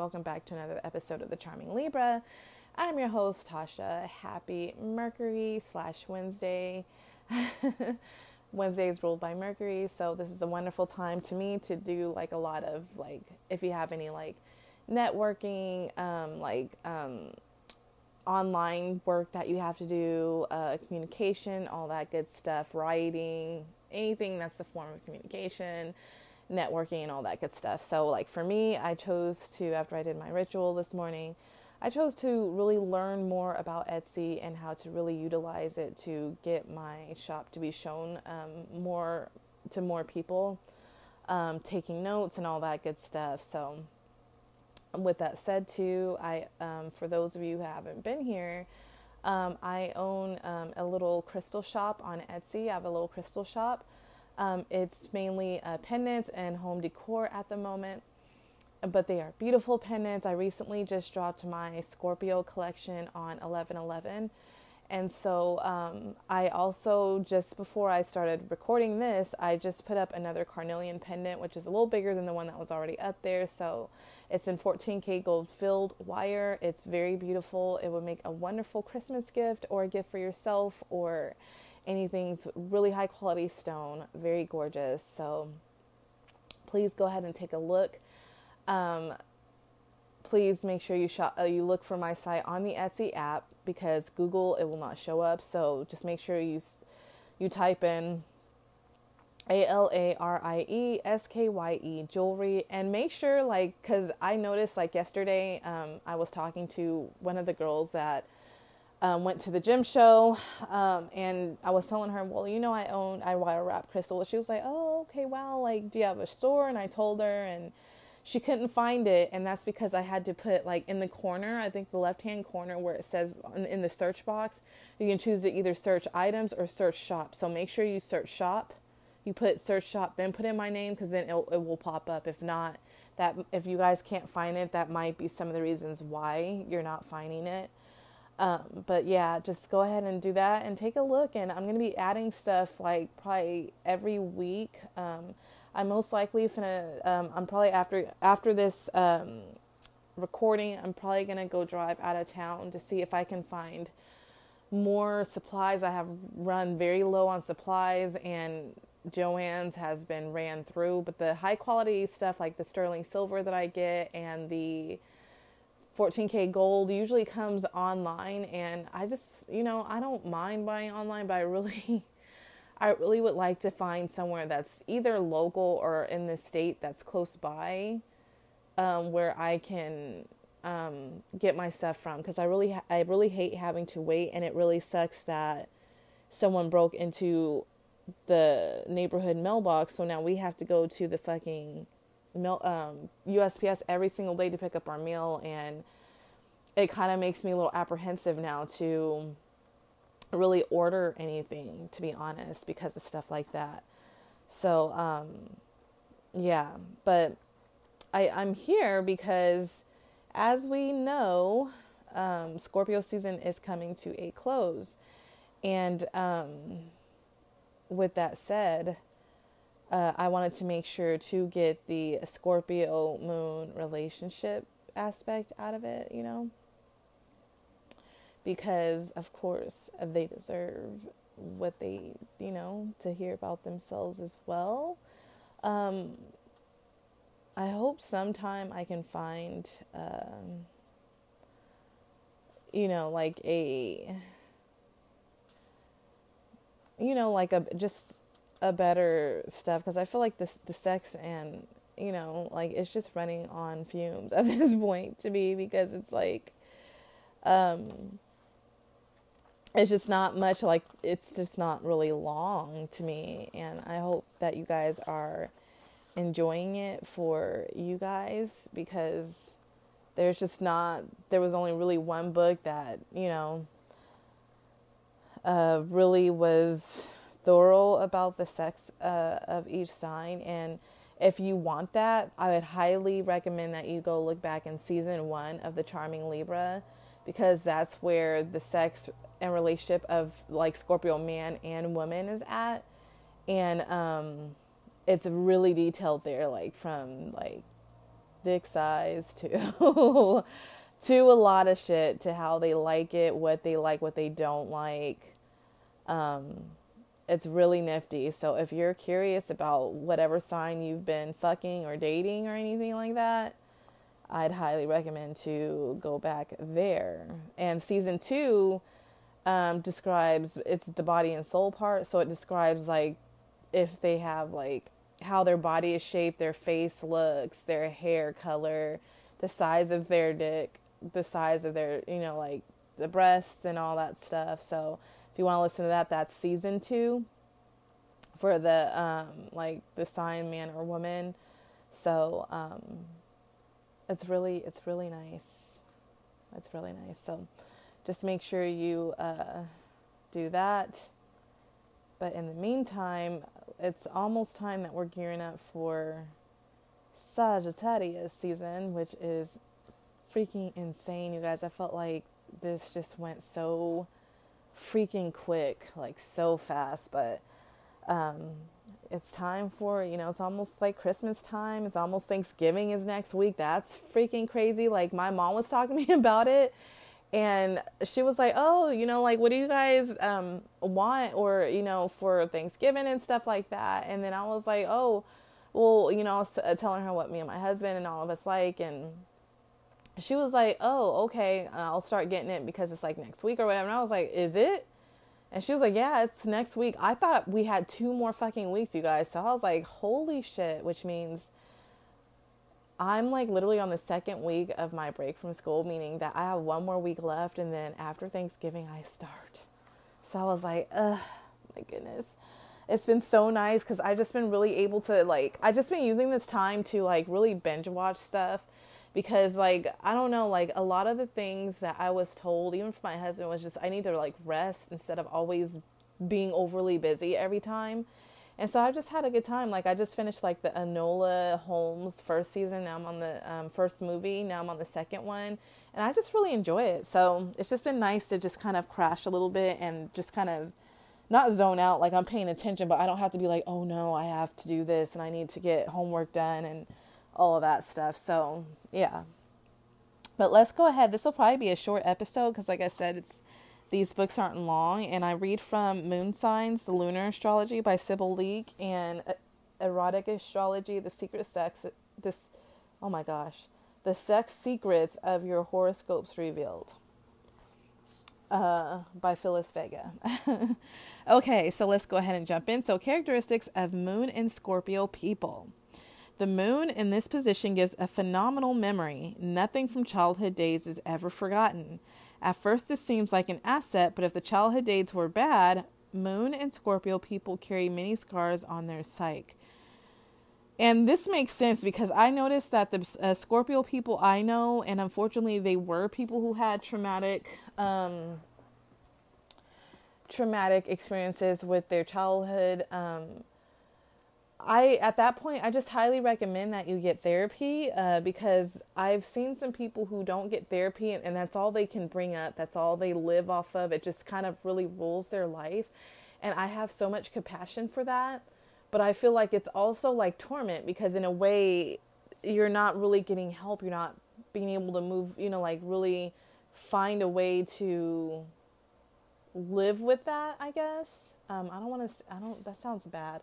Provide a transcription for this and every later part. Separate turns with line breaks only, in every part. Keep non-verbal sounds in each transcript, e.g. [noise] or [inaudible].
Welcome back to another episode of The Charming Libra. I'm your host, Tasha. Happy Mercury slash Wednesday. [laughs] Wednesday is ruled by Mercury, so this is a wonderful time to me to do like a lot of like, if you have any like networking, um, like um, online work that you have to do, uh, communication, all that good stuff, writing, anything that's the form of communication, networking, and all that good stuff. So, like for me, I chose to, after I did my ritual this morning, I chose to really learn more about Etsy and how to really utilize it to get my shop to be shown um, more to more people, um, taking notes and all that good stuff. So, with that said, too, I um, for those of you who haven't been here, um, I own um, a little crystal shop on Etsy. I have a little crystal shop. Um, it's mainly uh, pendants and home decor at the moment, but they are beautiful pendants. I recently just dropped my Scorpio collection on 1111. And so um, I also, just before I started recording this, I just put up another carnelian pendant, which is a little bigger than the one that was already up there. So it's in 14K gold filled wire. It's very beautiful. It would make a wonderful Christmas gift or a gift for yourself or anything's really high quality stone. Very gorgeous. So please go ahead and take a look. Um, please make sure you shop, uh, you look for my site on the Etsy app because Google it will not show up. So just make sure you you type in A L A R I E S K Y E jewelry and make sure like cuz I noticed like yesterday um, I was talking to one of the girls that um, went to the gym show um, and I was telling her, well, you know, I own I wire wrap crystal. She was like, oh, okay, wow. Like, do you have a store? And I told her, and she couldn't find it and that's because i had to put like in the corner i think the left hand corner where it says in the search box you can choose to either search items or search shop so make sure you search shop you put search shop then put in my name because then it, it will pop up if not that if you guys can't find it that might be some of the reasons why you're not finding it um, but yeah just go ahead and do that and take a look and i'm going to be adding stuff like probably every week um, I'm most likely gonna. Um, I'm probably after after this um, recording. I'm probably gonna go drive out of town to see if I can find more supplies. I have run very low on supplies, and Joann's has been ran through. But the high quality stuff, like the sterling silver that I get, and the 14k gold usually comes online and i just you know i don't mind buying online but i really [laughs] I really would like to find somewhere that's either local or in the state that's close by, um, where I can um, get my stuff from. Because I really, I really hate having to wait, and it really sucks that someone broke into the neighborhood mailbox. So now we have to go to the fucking mail, um, USPS every single day to pick up our meal, and it kind of makes me a little apprehensive now to really order anything to be honest because of stuff like that. So um yeah but i i'm here because as we know um scorpio season is coming to a close. And um with that said uh, I wanted to make sure to get the Scorpio moon relationship aspect out of it, you know? Because of course they deserve what they you know to hear about themselves as well. Um, i hope sometime i can find um, you know like a you know like a just a better stuff because i feel like this the sex and you know like it's just running on fumes [laughs] at this point to me because it's like um it's just not much like it's just not really long to me. And i hope that you guys are enjoying it for you guys because there's just not there was only really one book that you know uh, really was thorough about the sex uh, of each sign and if you want that i would highly recommend that you go look back in season one of the charming libra because that's where the sex and relationship of like Scorpio man and woman is at. And um it's really detailed there, like from like dick size to [laughs] to a lot of shit to how they like it, what they like, what they don't like. Um, it's really nifty. So if you're curious about whatever sign you've been fucking or dating or anything like that, I'd highly recommend to go back there. And season two um, describes it's the body and soul part. So it describes like if they have like how their body is shaped, their face looks, their hair color, the size of their dick, the size of their, you know, like the breasts and all that stuff. So if you want to listen to that, that's season two for the um, like the sign man or woman. So um, it's really it's really nice. It's really nice. So just make sure you uh, do that. But in the meantime, it's almost time that we're gearing up for Sagittarius season, which is freaking insane, you guys. I felt like this just went so freaking quick, like so fast, but um, it's time for, you know, it's almost like Christmas time. It's almost Thanksgiving is next week. That's freaking crazy. Like my mom was [laughs] talking to me about it and she was like, "Oh, you know, like what do you guys um want or, you know, for Thanksgiving and stuff like that." And then I was like, "Oh, well, you know, I was telling her what me and my husband and all of us like and she was like, "Oh, okay, uh, I'll start getting it because it's like next week or whatever." And I was like, "Is it?" And she was like, "Yeah, it's next week." I thought we had two more fucking weeks, you guys. So I was like, "Holy shit!" Which means I'm like literally on the second week of my break from school, meaning that I have one more week left, and then after Thanksgiving I start. So I was like, "Ugh, my goodness." It's been so nice because I've just been really able to like I just been using this time to like really binge watch stuff because like I don't know like a lot of the things that I was told even from my husband was just I need to like rest instead of always being overly busy every time. And so I've just had a good time. Like I just finished like the Enola Holmes first season. Now I'm on the um, first movie. Now I'm on the second one, and I just really enjoy it. So it's just been nice to just kind of crash a little bit and just kind of not zone out. Like I'm paying attention, but I don't have to be like, oh no, I have to do this and I need to get homework done and all of that stuff. So, yeah. But let's go ahead. This will probably be a short episode because, like I said, it's these books aren't long. And I read from Moon Signs, The Lunar Astrology by Sybil Leek, and Erotic Astrology, The Secret Sex. This, oh my gosh, The Sex Secrets of Your Horoscopes Revealed. Uh, by Phyllis Vega. [laughs] okay, so let's go ahead and jump in. So, characteristics of Moon and Scorpio people. The moon in this position gives a phenomenal memory. Nothing from childhood days is ever forgotten. At first, this seems like an asset, but if the childhood days were bad, Moon and Scorpio people carry many scars on their psyche. And this makes sense because I noticed that the uh, Scorpio people I know, and unfortunately, they were people who had traumatic, um, traumatic experiences with their childhood. Um, I at that point I just highly recommend that you get therapy uh, because I've seen some people who don't get therapy and, and, that's all they can bring up. That's all they live off of. It just kind of really rules their life, and I have so much compassion for that. But I feel like it's also like torment because in a way you're not really getting help. You're not being able to move. You know, like really find a way to live with that. I guess um, I don't want to. I don't. That sounds bad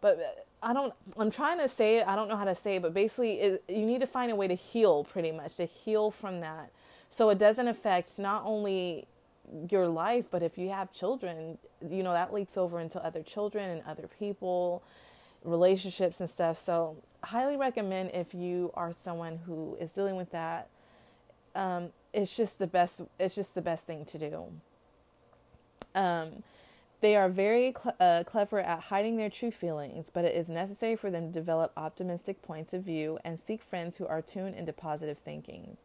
but I don't. I'm trying to say it. I don't know how to say it, but basically, it, you need to find a way to heal, pretty much, to heal from that, so it doesn't affect not only your life, but if you have children, you know that leaks over into other children and other people, relationships and stuff. So, highly recommend if you are someone who is dealing with that. Um, it's just the best. It's just the best thing to do. Um, they are very cl- uh, clever at hiding their true feelings, but it is necessary for them to develop optimistic points of view and seek friends who are tuned into positive thinking.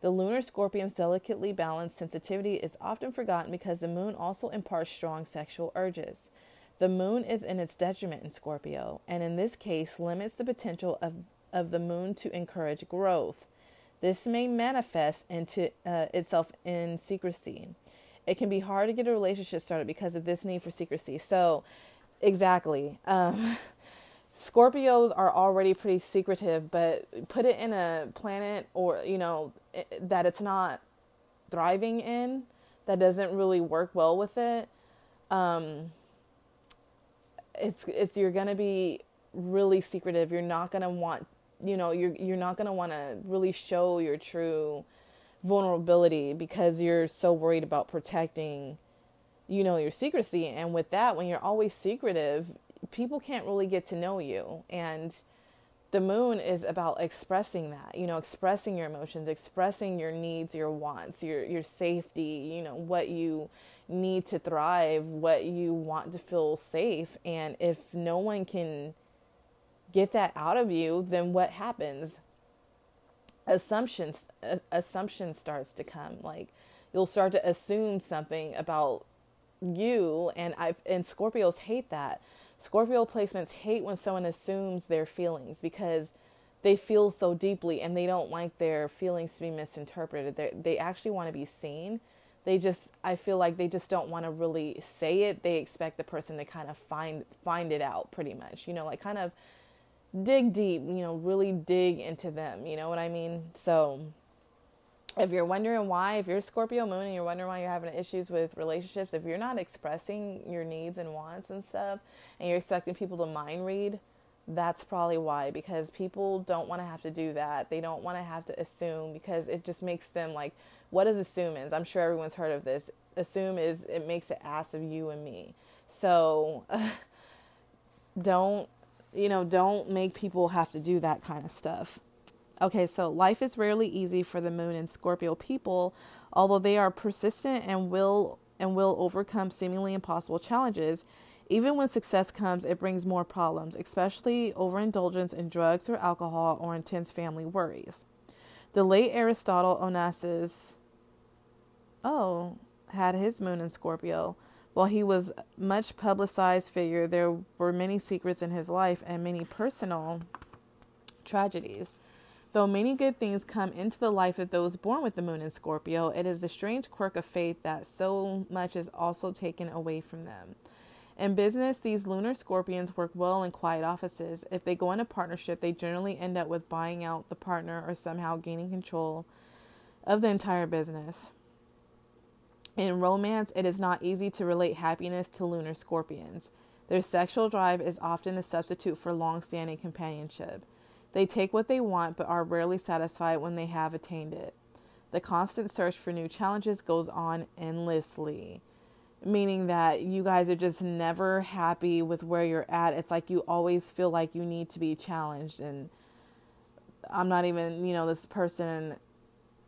The lunar scorpion's delicately balanced sensitivity is often forgotten because the moon also imparts strong sexual urges. The moon is in its detriment in Scorpio, and in this case limits the potential of, of the moon to encourage growth. This may manifest into uh, itself in secrecy it can be hard to get a relationship started because of this need for secrecy. So, exactly. Um, [laughs] Scorpios are already pretty secretive, but put it in a planet or, you know, that it's not thriving in, that doesn't really work well with it. Um, it's it's you're gonna be really secretive. You're not gonna want you know you're you're not gonna want to really show your true vulnerability because you're so worried about protecting you know your secrecy. And with that when you're always secretive people can't really get to know you. And the moon is about expressing that you know expressing your emotions expressing your needs your wants your your safety you know what you need to thrive what you want to feel safe. And if no one can get that out of you then what happens assumptions assumption starts to come like you'll start to assume something about you and I and Scorpios hate that. Scorpio placements hate when someone assumes their feelings because they feel so deeply and they don't like their feelings to be misinterpreted. They they actually want to be seen. They just I feel like they just don't want to really say it. They expect the person to kind of find find it out pretty much. You know, like kind of dig deep, you know, really dig into them, you know what I mean? So if you're wondering why, if you're Scorpio moon and you're wondering why you're having issues with relationships, if you're not expressing your needs and wants and stuff, and you're expecting people to mind read, that's probably why. Because people don't want to have to do that. They don't want to have to assume because it just makes them like, what assume is? I'm sure everyone's heard of this. Assume is it makes an ass of you and me. So [laughs] don't, you know, don't make people have to do that kind of stuff. Okay, so life is rarely easy for the moon and Scorpio people, although they are persistent and will and will overcome seemingly impossible challenges. Even when success comes, it brings more problems, especially overindulgence in drugs or alcohol or intense family worries. The late Aristotle Onassis, oh, had his moon in Scorpio. While he was much publicized figure, there were many secrets in his life and many personal tragedies. Though many good things come into the life of those born with the moon in Scorpio, it is the strange quirk of fate that so much is also taken away from them. In business, these lunar scorpions work well in quiet offices. If they go into partnership, they generally end up with buying out the partner or somehow gaining control of the entire business. In romance, it is not easy to relate happiness to lunar scorpions. Their sexual drive is often a substitute for long standing companionship. They take what they want but are rarely satisfied when they have attained it. The constant search for new challenges goes on endlessly, meaning that you guys are just never happy with where you're at. It's like you always feel like you need to be challenged. And I'm not even, you know, this person,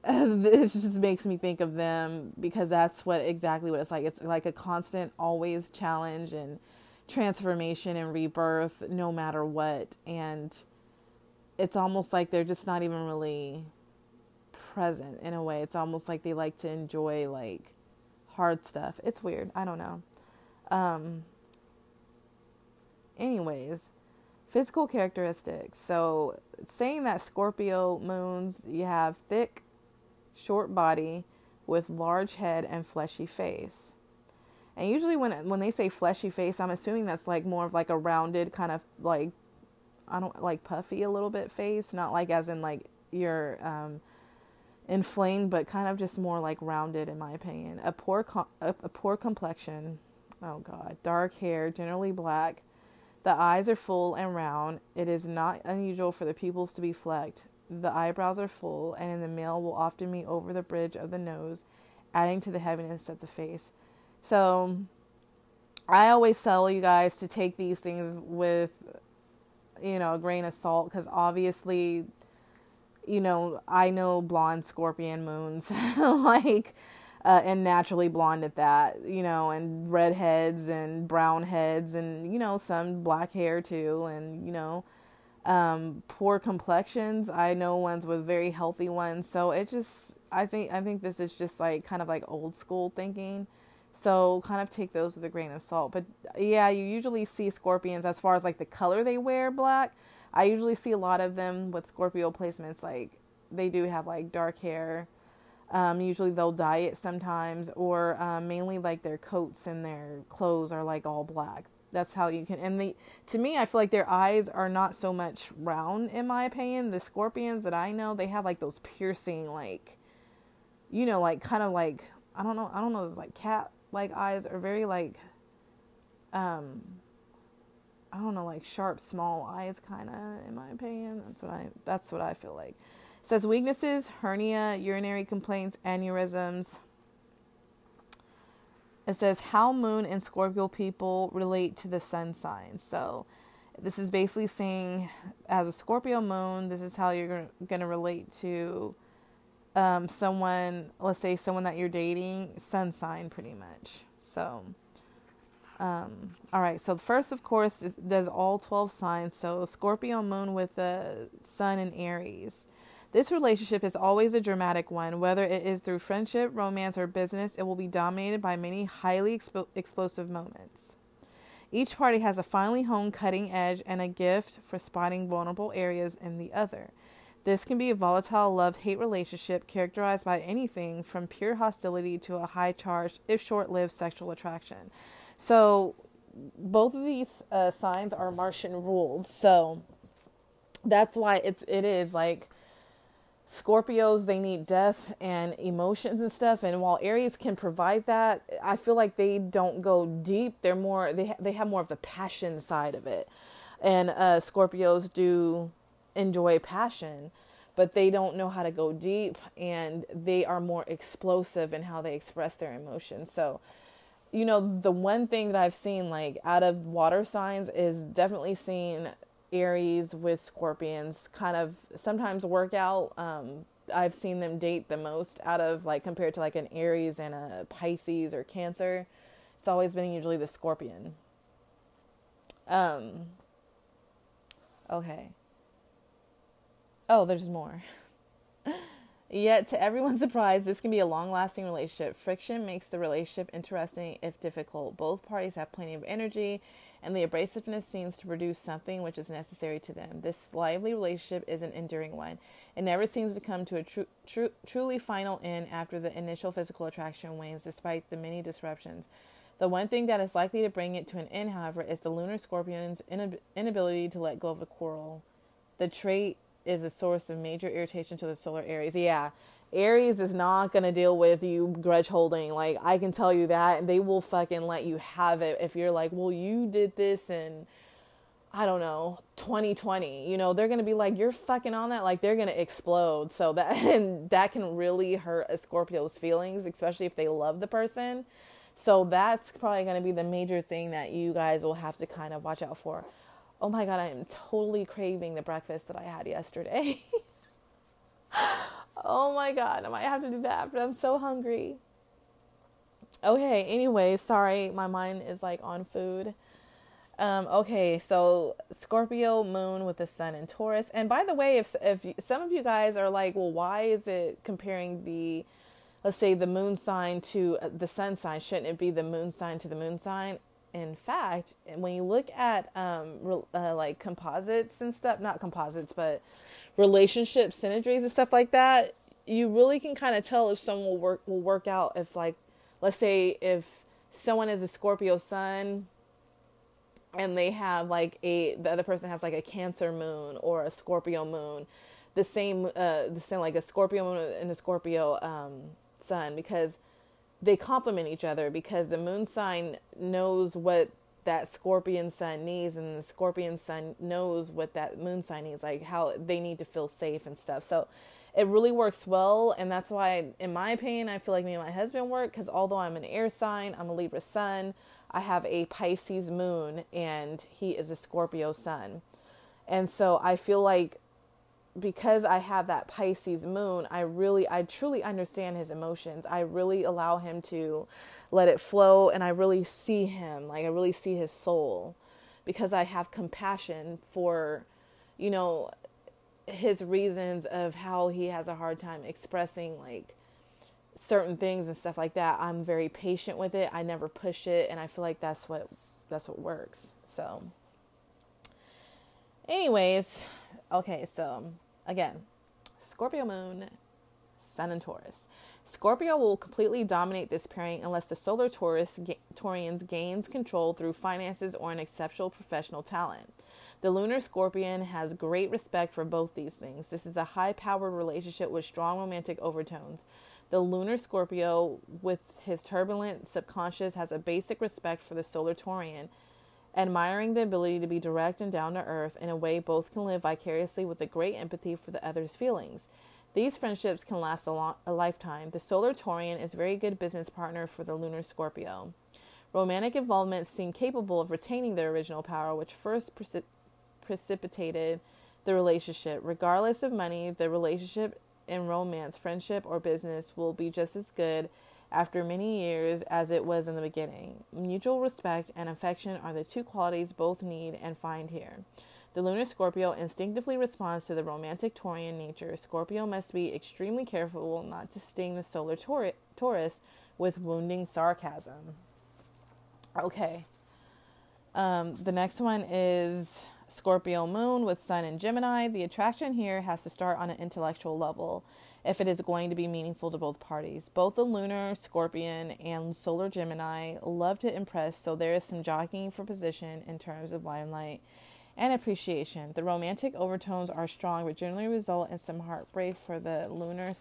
[laughs] it just makes me think of them because that's what exactly what it's like. It's like a constant, always challenge and transformation and rebirth no matter what. And it's almost like they're just not even really present in a way. It's almost like they like to enjoy like hard stuff. It's weird. I don't know. Um anyways, physical characteristics. So, saying that Scorpio moons, you have thick, short body with large head and fleshy face. And usually when when they say fleshy face, I'm assuming that's like more of like a rounded kind of like I don't like puffy a little bit face, not like as in like you're um, inflamed, but kind of just more like rounded in my opinion. A poor com- a, a poor complexion. Oh god, dark hair, generally black. The eyes are full and round. It is not unusual for the pupils to be flecked. The eyebrows are full, and in the male will often meet over the bridge of the nose, adding to the heaviness of the face. So, I always tell you guys to take these things with you know, a grain of salt because obviously, you know, I know blonde scorpion moons, [laughs] like, uh, and naturally blonde at that, you know, and redheads and brown heads and, you know, some black hair too, and, you know, um, poor complexions. I know ones with very healthy ones. So it just, I think, I think this is just like kind of like old school thinking so kind of take those with a grain of salt. But yeah, you usually see scorpions as far as like the color they wear black. I usually see a lot of them with Scorpio placements like they do have like dark hair. Um, usually they'll dye it sometimes, or um, mainly like their coats and their clothes are like all black. That's how you can. And the to me, I feel like their eyes are not so much round, in my opinion. The scorpions that I know, they have like those piercing, like, you know, like kind of like I don't know, I don't know, like cat like eyes are very like, um, I don't know, like sharp, small eyes, kind of, in my opinion. That's what I. That's what I feel like. It says weaknesses: hernia, urinary complaints, aneurysms. It says how Moon and Scorpio people relate to the Sun sign. So, this is basically saying, as a Scorpio Moon, this is how you're going to relate to um, someone. Let's say someone that you're dating, Sun sign, pretty much. So. Um, all right, so first, of course, does all 12 signs. So Scorpio moon with the sun in Aries. This relationship is always a dramatic one. Whether it is through friendship, romance, or business, it will be dominated by many highly explosive moments. Each party has a finely honed cutting edge and a gift for spotting vulnerable areas in the other. This can be a volatile love hate relationship characterized by anything from pure hostility to a high charged, if short lived, sexual attraction. So both of these uh, signs are Martian ruled. So that's why it's it is like Scorpios they need depth and emotions and stuff and while Aries can provide that I feel like they don't go deep. They're more they ha- they have more of the passion side of it. And uh, Scorpios do enjoy passion but they don't know how to go deep and they are more explosive in how they express their emotions. So you know, the one thing that I've seen like out of water signs is definitely seeing Aries with scorpions kind of sometimes work out. Um, I've seen them date the most out of like compared to like an Aries and a Pisces or Cancer. It's always been usually the scorpion. Um, okay. Oh, there's more. [laughs] Yet, to everyone's [laughs] surprise, this can be a long lasting relationship. Friction makes the relationship interesting if difficult. Both parties have plenty of energy, and the abrasiveness seems to produce something which is necessary to them. This lively relationship is an enduring one. It never seems to come to a tru- tru- truly final end after the initial physical attraction wanes, despite the many disruptions. The one thing that is likely to bring it to an end, however, is the lunar scorpion's inab- inability to let go of a quarrel. The trait is a source of major irritation to the solar Aries. Yeah, Aries is not going to deal with you grudge holding. Like, I can tell you that. They will fucking let you have it if you're like, well, you did this and I don't know, 2020. You know, they're going to be like, you're fucking on that. Like, they're going to explode. So that, [laughs] and that can really hurt a Scorpio's feelings, especially if they love the person. So that's probably going to be the major thing that you guys will have to kind of watch out for oh my god, I am totally craving the breakfast that I had yesterday. [laughs] oh my god, I might have to do that, but I'm so hungry. Okay, anyway, sorry, my mind is like on food. Um, okay, so Scorpio moon with the sun in Taurus. And by the way, if if some of you guys are like, well, why is it comparing the let's say the moon sign to uh, the sun sign? Shouldn't it be the moon sign to the moon sign? In fact, when you look at um, uh, like composites and stuff, not composites, but relationship synergies and stuff like that, you really can kind of tell if someone will work will work out. If like, let's say if someone is a Scorpio sun and they have like a the other person has like a Cancer moon or a Scorpio moon, the same uh the same like a Scorpio moon and a Scorpio um sun because they complement each other because the moon sign knows what that scorpion sun needs and the scorpion sun knows what that moon sign needs like how they need to feel safe and stuff. So it really works well and that's why in my opinion i feel like me and my husband work because although i'm an air sign i'm a libra sun i have a pisces moon and he is a scorpio sun. And so i feel like because I have that Pisces moon, I really, I truly understand his emotions. I really allow him to let it flow and I really see him, like I really see his soul because I have compassion for, you know, his reasons of how he has a hard time expressing like certain things and stuff like that. I'm very patient with it. I never push it and I feel like that's what that's what works. So anyways, Okay, so um, again, Scorpio moon, Sun and Taurus. Scorpio will completely dominate this pairing unless the solar Taurus Taurians gains control through finances or an exceptional professional talent. The lunar scorpion has great respect for both these things. This is a high powered relationship with strong romantic overtones. The lunar Scorpio, with his turbulent subconscious, has a basic respect for the solar Taurian, admiring the ability to be direct and down to earth in a way both can live vicariously with a great empathy for the other's feelings. These friendships can last a, long, a lifetime. The solar Taurian is a very good business partner for the lunar Scorpio. Romantic involvement seem capable of retaining their original power, which first precip- precipitated the relationship. Regardless of money, the relationship in romance, friendship, or business will be just as good after many years as it was in the beginning. Mutual respect and affection are the two qualities both need and find here. The lunar Scorpio instinctively responds to the romantic Taurian nature. Scorpio must be extremely careful not to sting the solar Taurus with wounding sarcasm. Okay. Um, the next one is Scorpio moon with sun and Gemini. The attraction here has to start on an intellectual level if it is going to be meaningful to both parties. Both the lunar Scorpion and solar Gemini love to impress, so there is some jockeying for position in terms of limelight and appreciation. The romantic overtones are strong, but generally result in some heartbreak for the lunar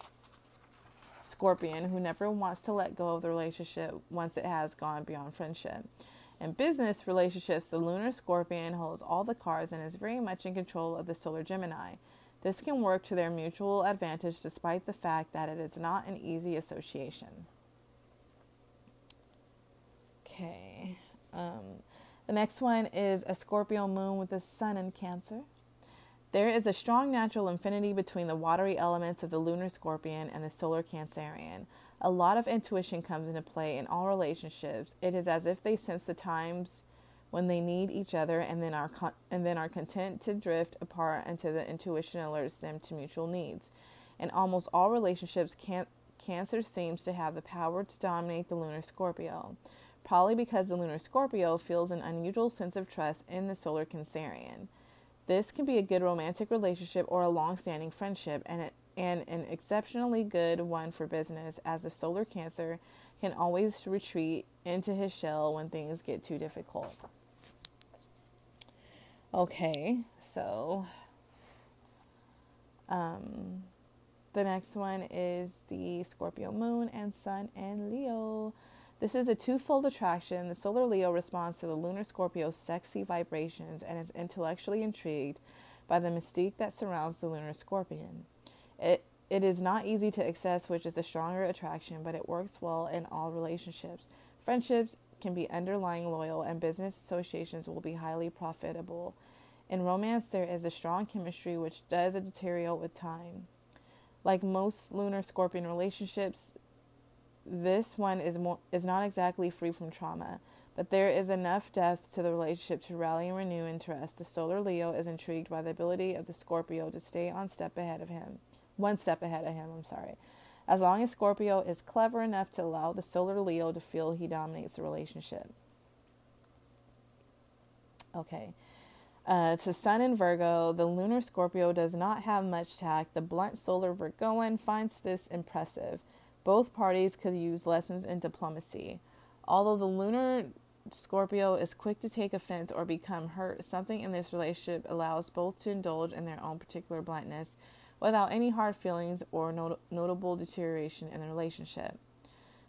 scorpion who never wants to let go of the relationship once it has gone beyond friendship. In business relationships, the lunar scorpion holds all the cards and is very much in control of the solar Gemini. This can work to their mutual advantage despite the fact that it is not an easy association. Okay. Um, the next one is a Scorpio moon with the sun in Cancer. There is a strong natural affinity between the watery elements of the lunar scorpion and the solar Cancerian. A lot of intuition comes into play in all relationships. It is as if they sense the times when they need each other and then are con- and then are content to drift apart until the intuition alerts them to mutual needs. In almost all relationships, can- Cancer seems to have the power to dominate the lunar Scorpio probably because the lunar Scorpio feels an unusual sense of trust in the solar Cancerian. This can be a good romantic relationship or a long standing friendship, and, it, and an exceptionally good one for business, as the solar Cancer can always retreat into his shell when things get too difficult. Okay, so um, the next one is the Scorpio moon and sun and Leo. This is a twofold attraction. The solar Leo responds to the lunar Scorpio's sexy vibrations and is intellectually intrigued by the mystique that surrounds the lunar Scorpion. It it is not easy to access, which is the stronger attraction, but it works well in all relationships. Friendships can be underlying loyal, and business associations will be highly profitable. In romance, there is a strong chemistry which does deteriorate with time. Like most lunar scorpion relationships, this one is more is not exactly free from trauma, but there is enough depth to the relationship to rally and renew interest. The solar Leo is intrigued by the ability of the Scorpio to stay on step ahead of him, one step ahead of him. I'm sorry. As long as Scorpio is clever enough to allow the solar Leo to feel he dominates the relationship. Okay. Uh, to Sun in Virgo, the lunar Scorpio does not have much tact. The blunt solar Virgoan finds this impressive. Both parties could use lessons in diplomacy. Although the lunar Scorpio is quick to take offense or become hurt, something in this relationship allows both to indulge in their own particular bluntness without any hard feelings or not- notable deterioration in the relationship.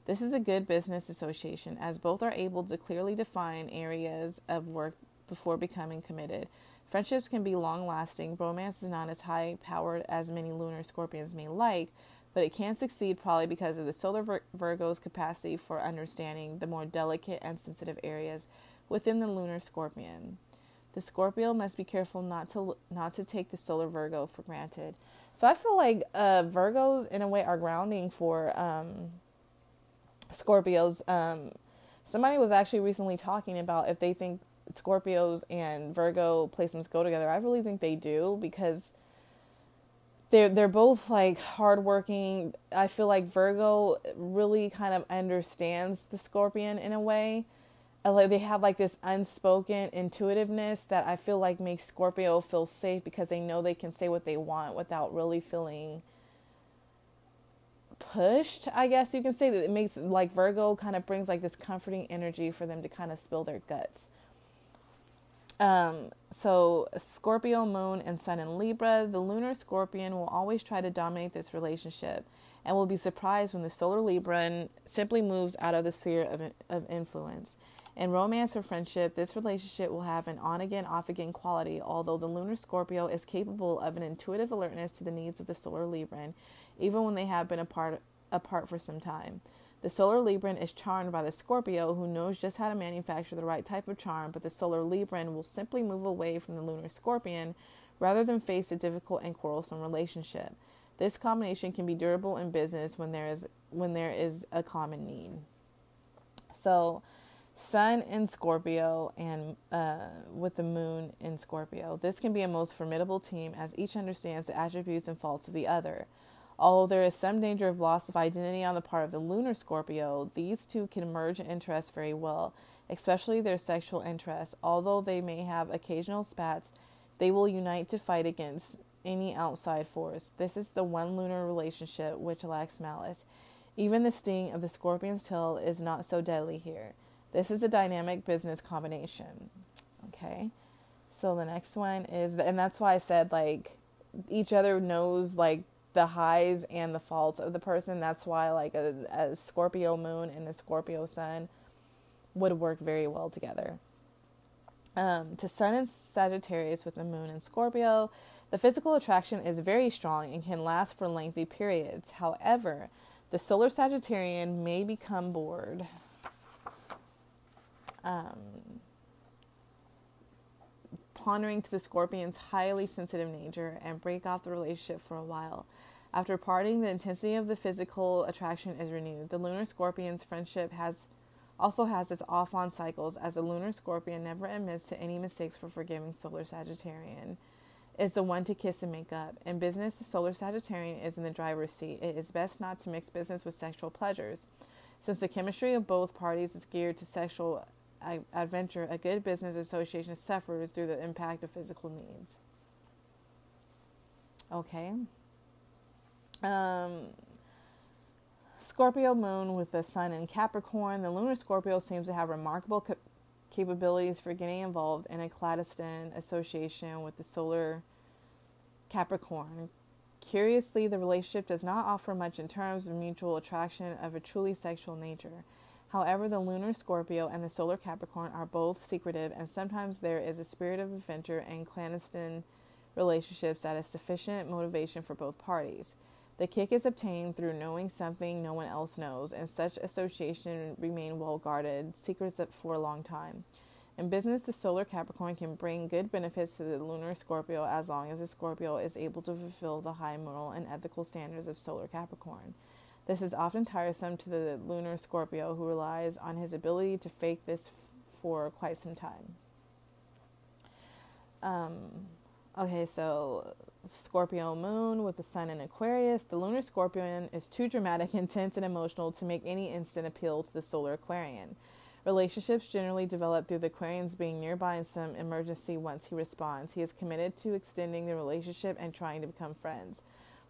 This is a good business association as both are able to clearly define areas of work before becoming committed. Friendships can be long lasting. Romance is not as high powered as many lunar scorpions may like, but it can succeed probably because of the solar Vir- Virgo's capacity for understanding the more delicate and sensitive areas within the lunar scorpion. The Scorpio must be careful not to not to take the solar Virgo for granted. So I feel like uh, Virgos, in a way, are grounding for um, Scorpios. Um, somebody was actually recently talking about if they think Scorpios and Virgo placements go together. I really think they do because they're they're both like hardworking. I feel like Virgo really kind of understands the Scorpion in a way. Like they have like this unspoken intuitiveness that I feel like makes Scorpio feel safe because they know they can say what they want without really feeling pushed, I guess you can say that it makes like Virgo kind of brings like this comforting energy for them to kind of spill their guts. Um, so Scorpio moon and sun in Libra, the lunar scorpion will always try to dominate this relationship and will be surprised when the solar Libran simply moves out of the sphere of, of influence. In romance or friendship, this relationship will have an on again, off again quality, although the lunar Scorpio is capable of an intuitive alertness to the needs of the solar Libran, even when they have been apart, apart for some time. The solar Libran is charmed by the Scorpio, who knows just how to manufacture the right type of charm, but the solar Libran will simply move away from the lunar Scorpion rather than face a difficult and quarrelsome relationship. This combination can be durable in business when there is when there is a common need. So, Sun in Scorpio and uh, with the Moon in Scorpio. This can be a most formidable team as each understands the attributes and faults of the other. Although there is some danger of loss of identity on the part of the lunar Scorpio, these two can merge interests very well, especially their sexual interests. Although they may have occasional spats, they will unite to fight against any outside force. This is the one lunar relationship which lacks malice. Even the sting of the scorpion's tail is not so deadly here. This is a dynamic business combination. Okay. So the next one is, and that's why I said like each other knows like the highs and the faults of the person. That's why like a, a Scorpio moon and a Scorpio sun would work very well together. Um, to Sun and Sagittarius with the moon and Scorpio, the physical attraction is very strong and can last for lengthy periods. However, the solar Sagittarian may become bored um, pondering to the scorpion's highly sensitive nature and break off the relationship for a while. After parting, the intensity of the physical attraction is renewed. The lunar scorpion's friendship has also has its off on cycles as the lunar scorpion never admits to any mistakes for forgiving solar Sagittarian is the one to kiss and make up. In business, the solar Sagittarian is in the driver's seat. It is best not to mix business with sexual pleasures. Since the chemistry of both parties is geared to sexual adventure, a good business association suffers through the impact of physical needs. Okay. Um, Scorpio moon with the sun in Capricorn. The lunar Scorpio seems to have remarkable ca- capabilities for getting involved in a clandestine association with the solar Capricorn. Curiously, the relationship does not offer much in terms of mutual attraction of a truly sexual nature. However, the lunar Scorpio and the solar Capricorn are both secretive, and sometimes there is a spirit of adventure and clandestine relationships that is sufficient motivation for both parties. The kick is obtained through knowing something no one else knows, and such association remain well guarded, secrets for a long time. In business, the solar Capricorn can bring good benefits to the lunar Scorpio as long as the Scorpio is able to fulfill the high moral and ethical standards of solar Capricorn. This is often tiresome to the lunar Scorpio who relies on his ability to fake this f- for quite some time. Um, okay, so Scorpio moon with the sun in Aquarius. The lunar Scorpion is too dramatic, [laughs] intense, and emotional to make any instant appeal to the solar Aquarian. Relationships generally develop through the Aquarians being nearby in some emergency once he responds. He is committed to extending the relationship and trying to become friends.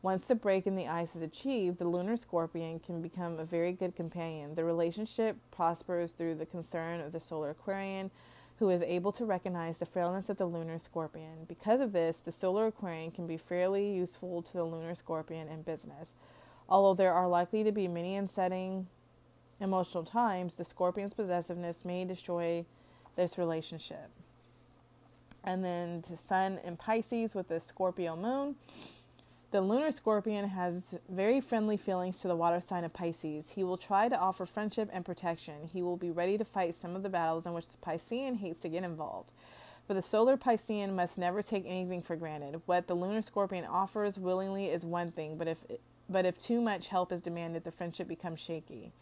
Once the break in the ice is achieved, the lunar scorpion can become a very good companion. The relationship prospers through the concern of the solar Aquarian, who is able to recognize the frailness of the lunar scorpion. Because of this, the solar Aquarian can be fairly useful to the lunar scorpion in business. Although there are likely to be many unsettling emotional times, the scorpion's possessiveness may destroy this relationship. And then to Sun in Pisces with the Scorpio moon. The lunar scorpion has very friendly feelings to the water sign of Pisces. He will try to offer friendship and protection. He will be ready to fight some of the battles in which the Piscean hates to get involved. But the solar Piscean must never take anything for granted. What the lunar scorpion offers willingly is one thing, but if but if too much help is demanded, the friendship becomes shaky.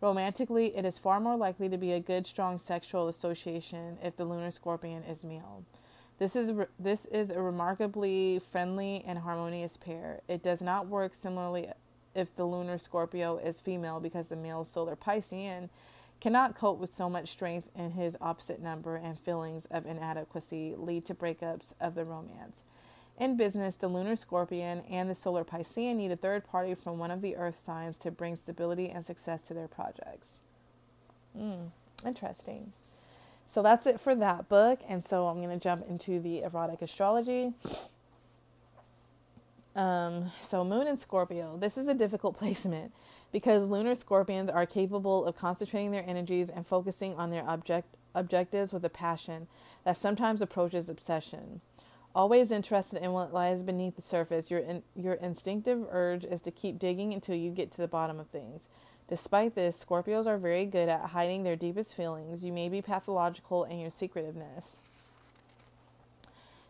Romantically, it is far more likely to be a good, strong sexual association if the lunar scorpion is male. This is re- this is a remarkably friendly and harmonious pair. It does not work similarly if the lunar Scorpio is female because the male solar Piscean cannot cope with so much strength in his opposite number and feelings of inadequacy lead to breakups of the romance. In business, the lunar scorpion and the solar piscean need a third party from one of the earth signs to bring stability and success to their projects. Mm, interesting. So that's it for that book. And so I'm going to jump into the erotic astrology. Um, so, Moon and Scorpio. This is a difficult [laughs] placement because lunar scorpions are capable of concentrating their energies and focusing on their object, objectives with a passion that sometimes approaches obsession. Always interested in what lies beneath the surface, your, in, your instinctive urge is to keep digging until you get to the bottom of things. Despite this, Scorpios are very good at hiding their deepest feelings. You may be pathological in your secretiveness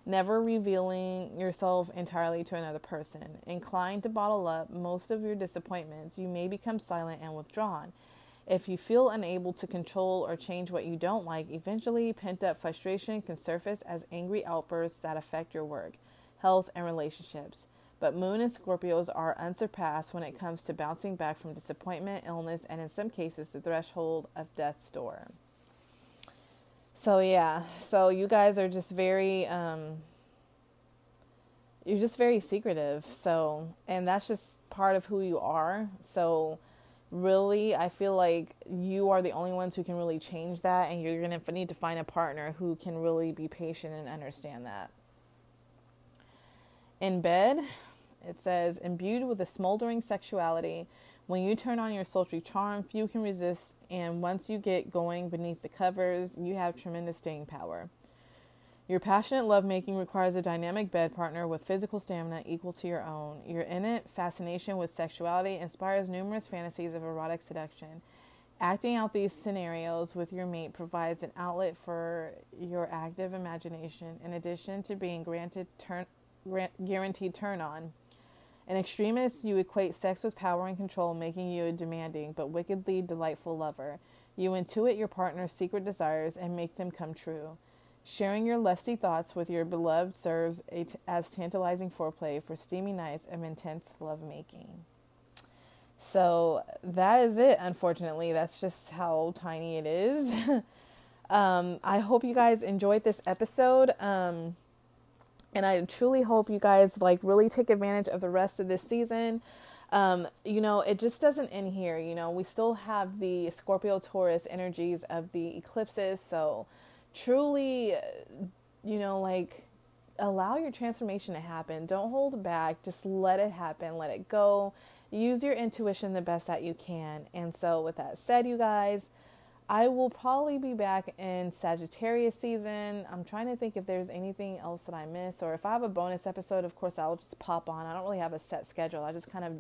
never revealing yourself entirely to another person. Inclined to bottle up most of your disappointments, you may become silent and withdrawn. If you feel unable to control or change what you don't like, eventually pent up frustration can surface as angry outbursts that affect your work, health, and relationships. But Moon and Scorpios are unsurpassed when it comes to bouncing back from disappointment, illness, and in some cases, the threshold of death's door. So yeah, so you guys are just very um you're just very secretive. So, and that's just part of who you are. So, really, I feel like you are the only ones who can really change that, and you're going to need to find a partner who can really be patient and understand that. In bed, it says, imbued with a smoldering sexuality, when you turn on your sultry charm, few can resist, and once you get going beneath the covers, you have tremendous staying power. Your passionate lovemaking requires a dynamic bed partner with physical stamina equal to your own. Your innate fascination with sexuality inspires numerous fantasies of erotic seduction. Acting out these scenarios with your mate provides an outlet for your active imagination, in addition to being granted turn, guaranteed turn on. An extremist, you equate sex with power and control, making you a demanding but wickedly delightful lover. You intuit your partner's secret desires and make them come true. Sharing your lusty thoughts with your beloved serves as tantalizing foreplay for steamy nights of intense lovemaking. So that is it, unfortunately. That's just how tiny it is. [laughs] um, I hope you guys enjoyed this episode. Um, and I truly hope you guys like really take advantage of the rest of this season. Um, you know, it just doesn't end here. You know, we still have the Scorpio Taurus energies of the eclipses. So, truly, you know, like allow your transformation to happen. Don't hold back. Just let it happen. Let it go. Use your intuition the best that you can. And so, with that said, you guys, I will probably be back in Sagittarius season. I'm trying to think if there's anything else that I miss, or if I have a bonus episode, of course, I'll just pop on. I don't really have a set schedule, I just kind of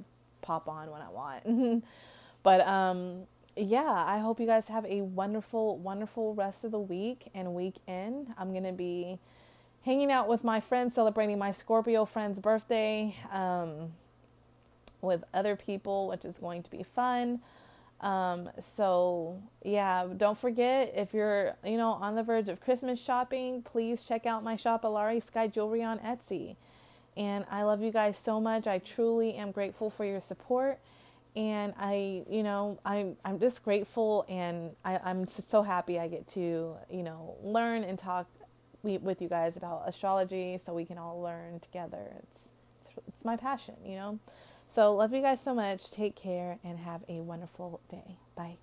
pop on when I want. [laughs] but um, yeah, I hope you guys have a wonderful, wonderful rest of the week and weekend. I'm going to be hanging out with my friends, celebrating my Scorpio friend's birthday um, with other people, which is going to be fun. Um, so yeah, don't forget if you're, you know, on the verge of Christmas shopping, please check out my shop Alari Sky Jewelry on Etsy. And I love you guys so much. I truly am grateful for your support. And I, you know, I'm I'm just grateful and I, I'm so happy I get to, you know, learn and talk with you guys about astrology so we can all learn together. It's it's my passion, you know. So, love you guys so much. Take care and have a wonderful day. Bye.